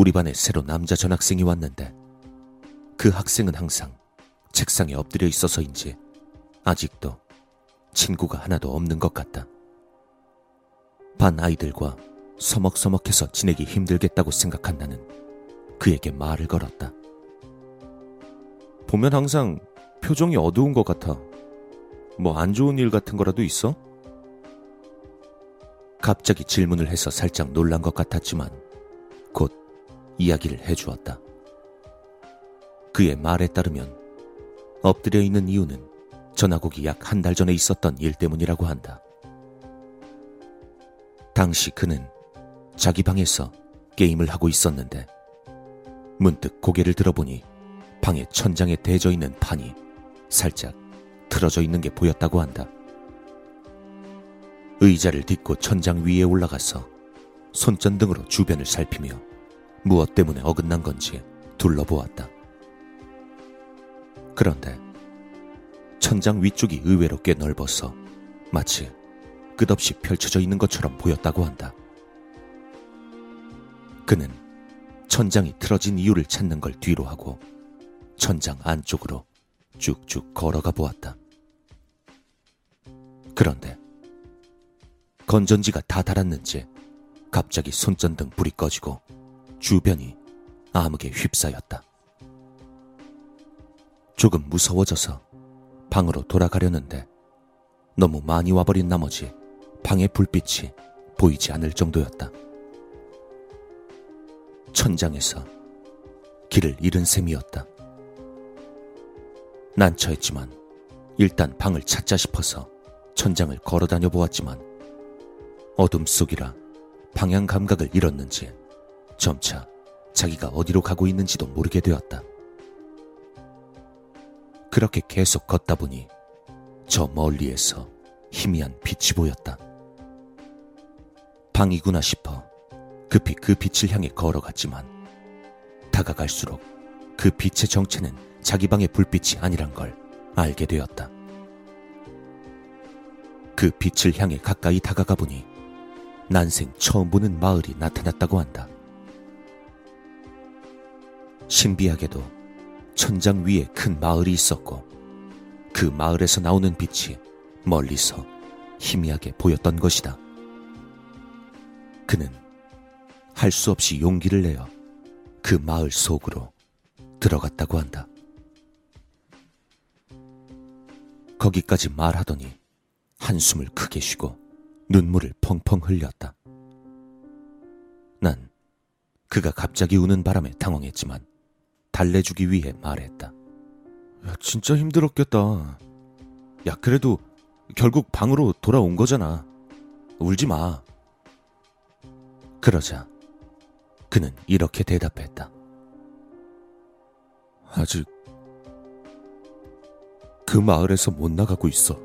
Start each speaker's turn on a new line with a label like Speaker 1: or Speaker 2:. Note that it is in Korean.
Speaker 1: 우리 반에 새로 남자 전학생이 왔는데 그 학생은 항상 책상에 엎드려 있어서인지 아직도 친구가 하나도 없는 것 같다. 반 아이들과 서먹서먹해서 지내기 힘들겠다고 생각한 나는 그에게 말을 걸었다. 보면 항상 표정이 어두운 것 같아. 뭐 안 좋은 일 같은 거라도 있어? 갑자기 질문을 해서 살짝 놀란 것 같았지만 곧 이야기를 해주었다. 그의 말에 따르면 엎드려 있는 이유는 전화국이 약 한 달 전에 있었던 일 때문이라고 한다. 당시 그는 자기 방에서 게임을 하고 있었는데 문득 고개를 들어보니 방의 천장에 대져 있는 판이 살짝 틀어져 있는 게 보였다고 한다. 의자를 딛고 천장 위에 올라가서 손전등으로 주변을 살피며 무엇 때문에 어긋난 건지 둘러보았다. 그런데 천장 위쪽이 의외로 꽤 넓어서 마치 끝없이 펼쳐져 있는 것처럼 보였다고 한다. 그는 천장이 틀어진 이유를 찾는 걸 뒤로 하고 천장 안쪽으로 쭉쭉 걸어가 보았다. 그런데 건전지가 다 닳았는지 갑자기 손전등 불이 꺼지고 주변이 암흑에 휩싸였다. 조금 무서워져서 방으로 돌아가려는데 너무 많이 와버린 나머지 방의 불빛이 보이지 않을 정도였다. 천장에서 길을 잃은 셈이었다. 난처했지만 일단 방을 찾자 싶어서 천장을 걸어 다녀 보았지만 어둠 속이라 방향 감각을 잃었는지 점차 자기가 어디로 가고 있는지도 모르게 되었다. 그렇게 계속 걷다 보니 저 멀리에서 희미한 빛이 보였다. 방이구나 싶어 급히 그 빛을 향해 걸어갔지만 다가갈수록 그 빛의 정체는 자기 방의 불빛이 아니란 걸 알게 되었다. 그 빛을 향해 가까이 다가가 보니 난생 처음 보는 마을이 나타났다고 한다. 신비하게도 천장 위에 큰 마을이 있었고 그 마을에서 나오는 빛이 멀리서 희미하게 보였던 것이다. 그는 할 수 없이 용기를 내어 그 마을 속으로 들어갔다고 한다. 거기까지 말하더니 한숨을 크게 쉬고 눈물을 펑펑 흘렸다. 난 그가 갑자기 우는 바람에 당황했지만 달래주기 위해 말했다. 야, 진짜 힘들었겠다. 야, 그래도 결국 방으로 돌아온 거잖아. 울지 마. 그러자 그는 이렇게 대답했다. 아직 그 마을에서 못 나가고 있어.